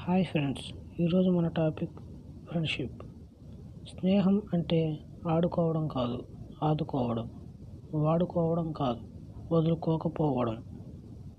Hi friends ఈరోజు మన topic friendship. స్నేహం అంటే ఆడుకోవడం కాదు ఆదుకోవడం. వాడుకోవడం కాదు వదులుకోకపోవడం.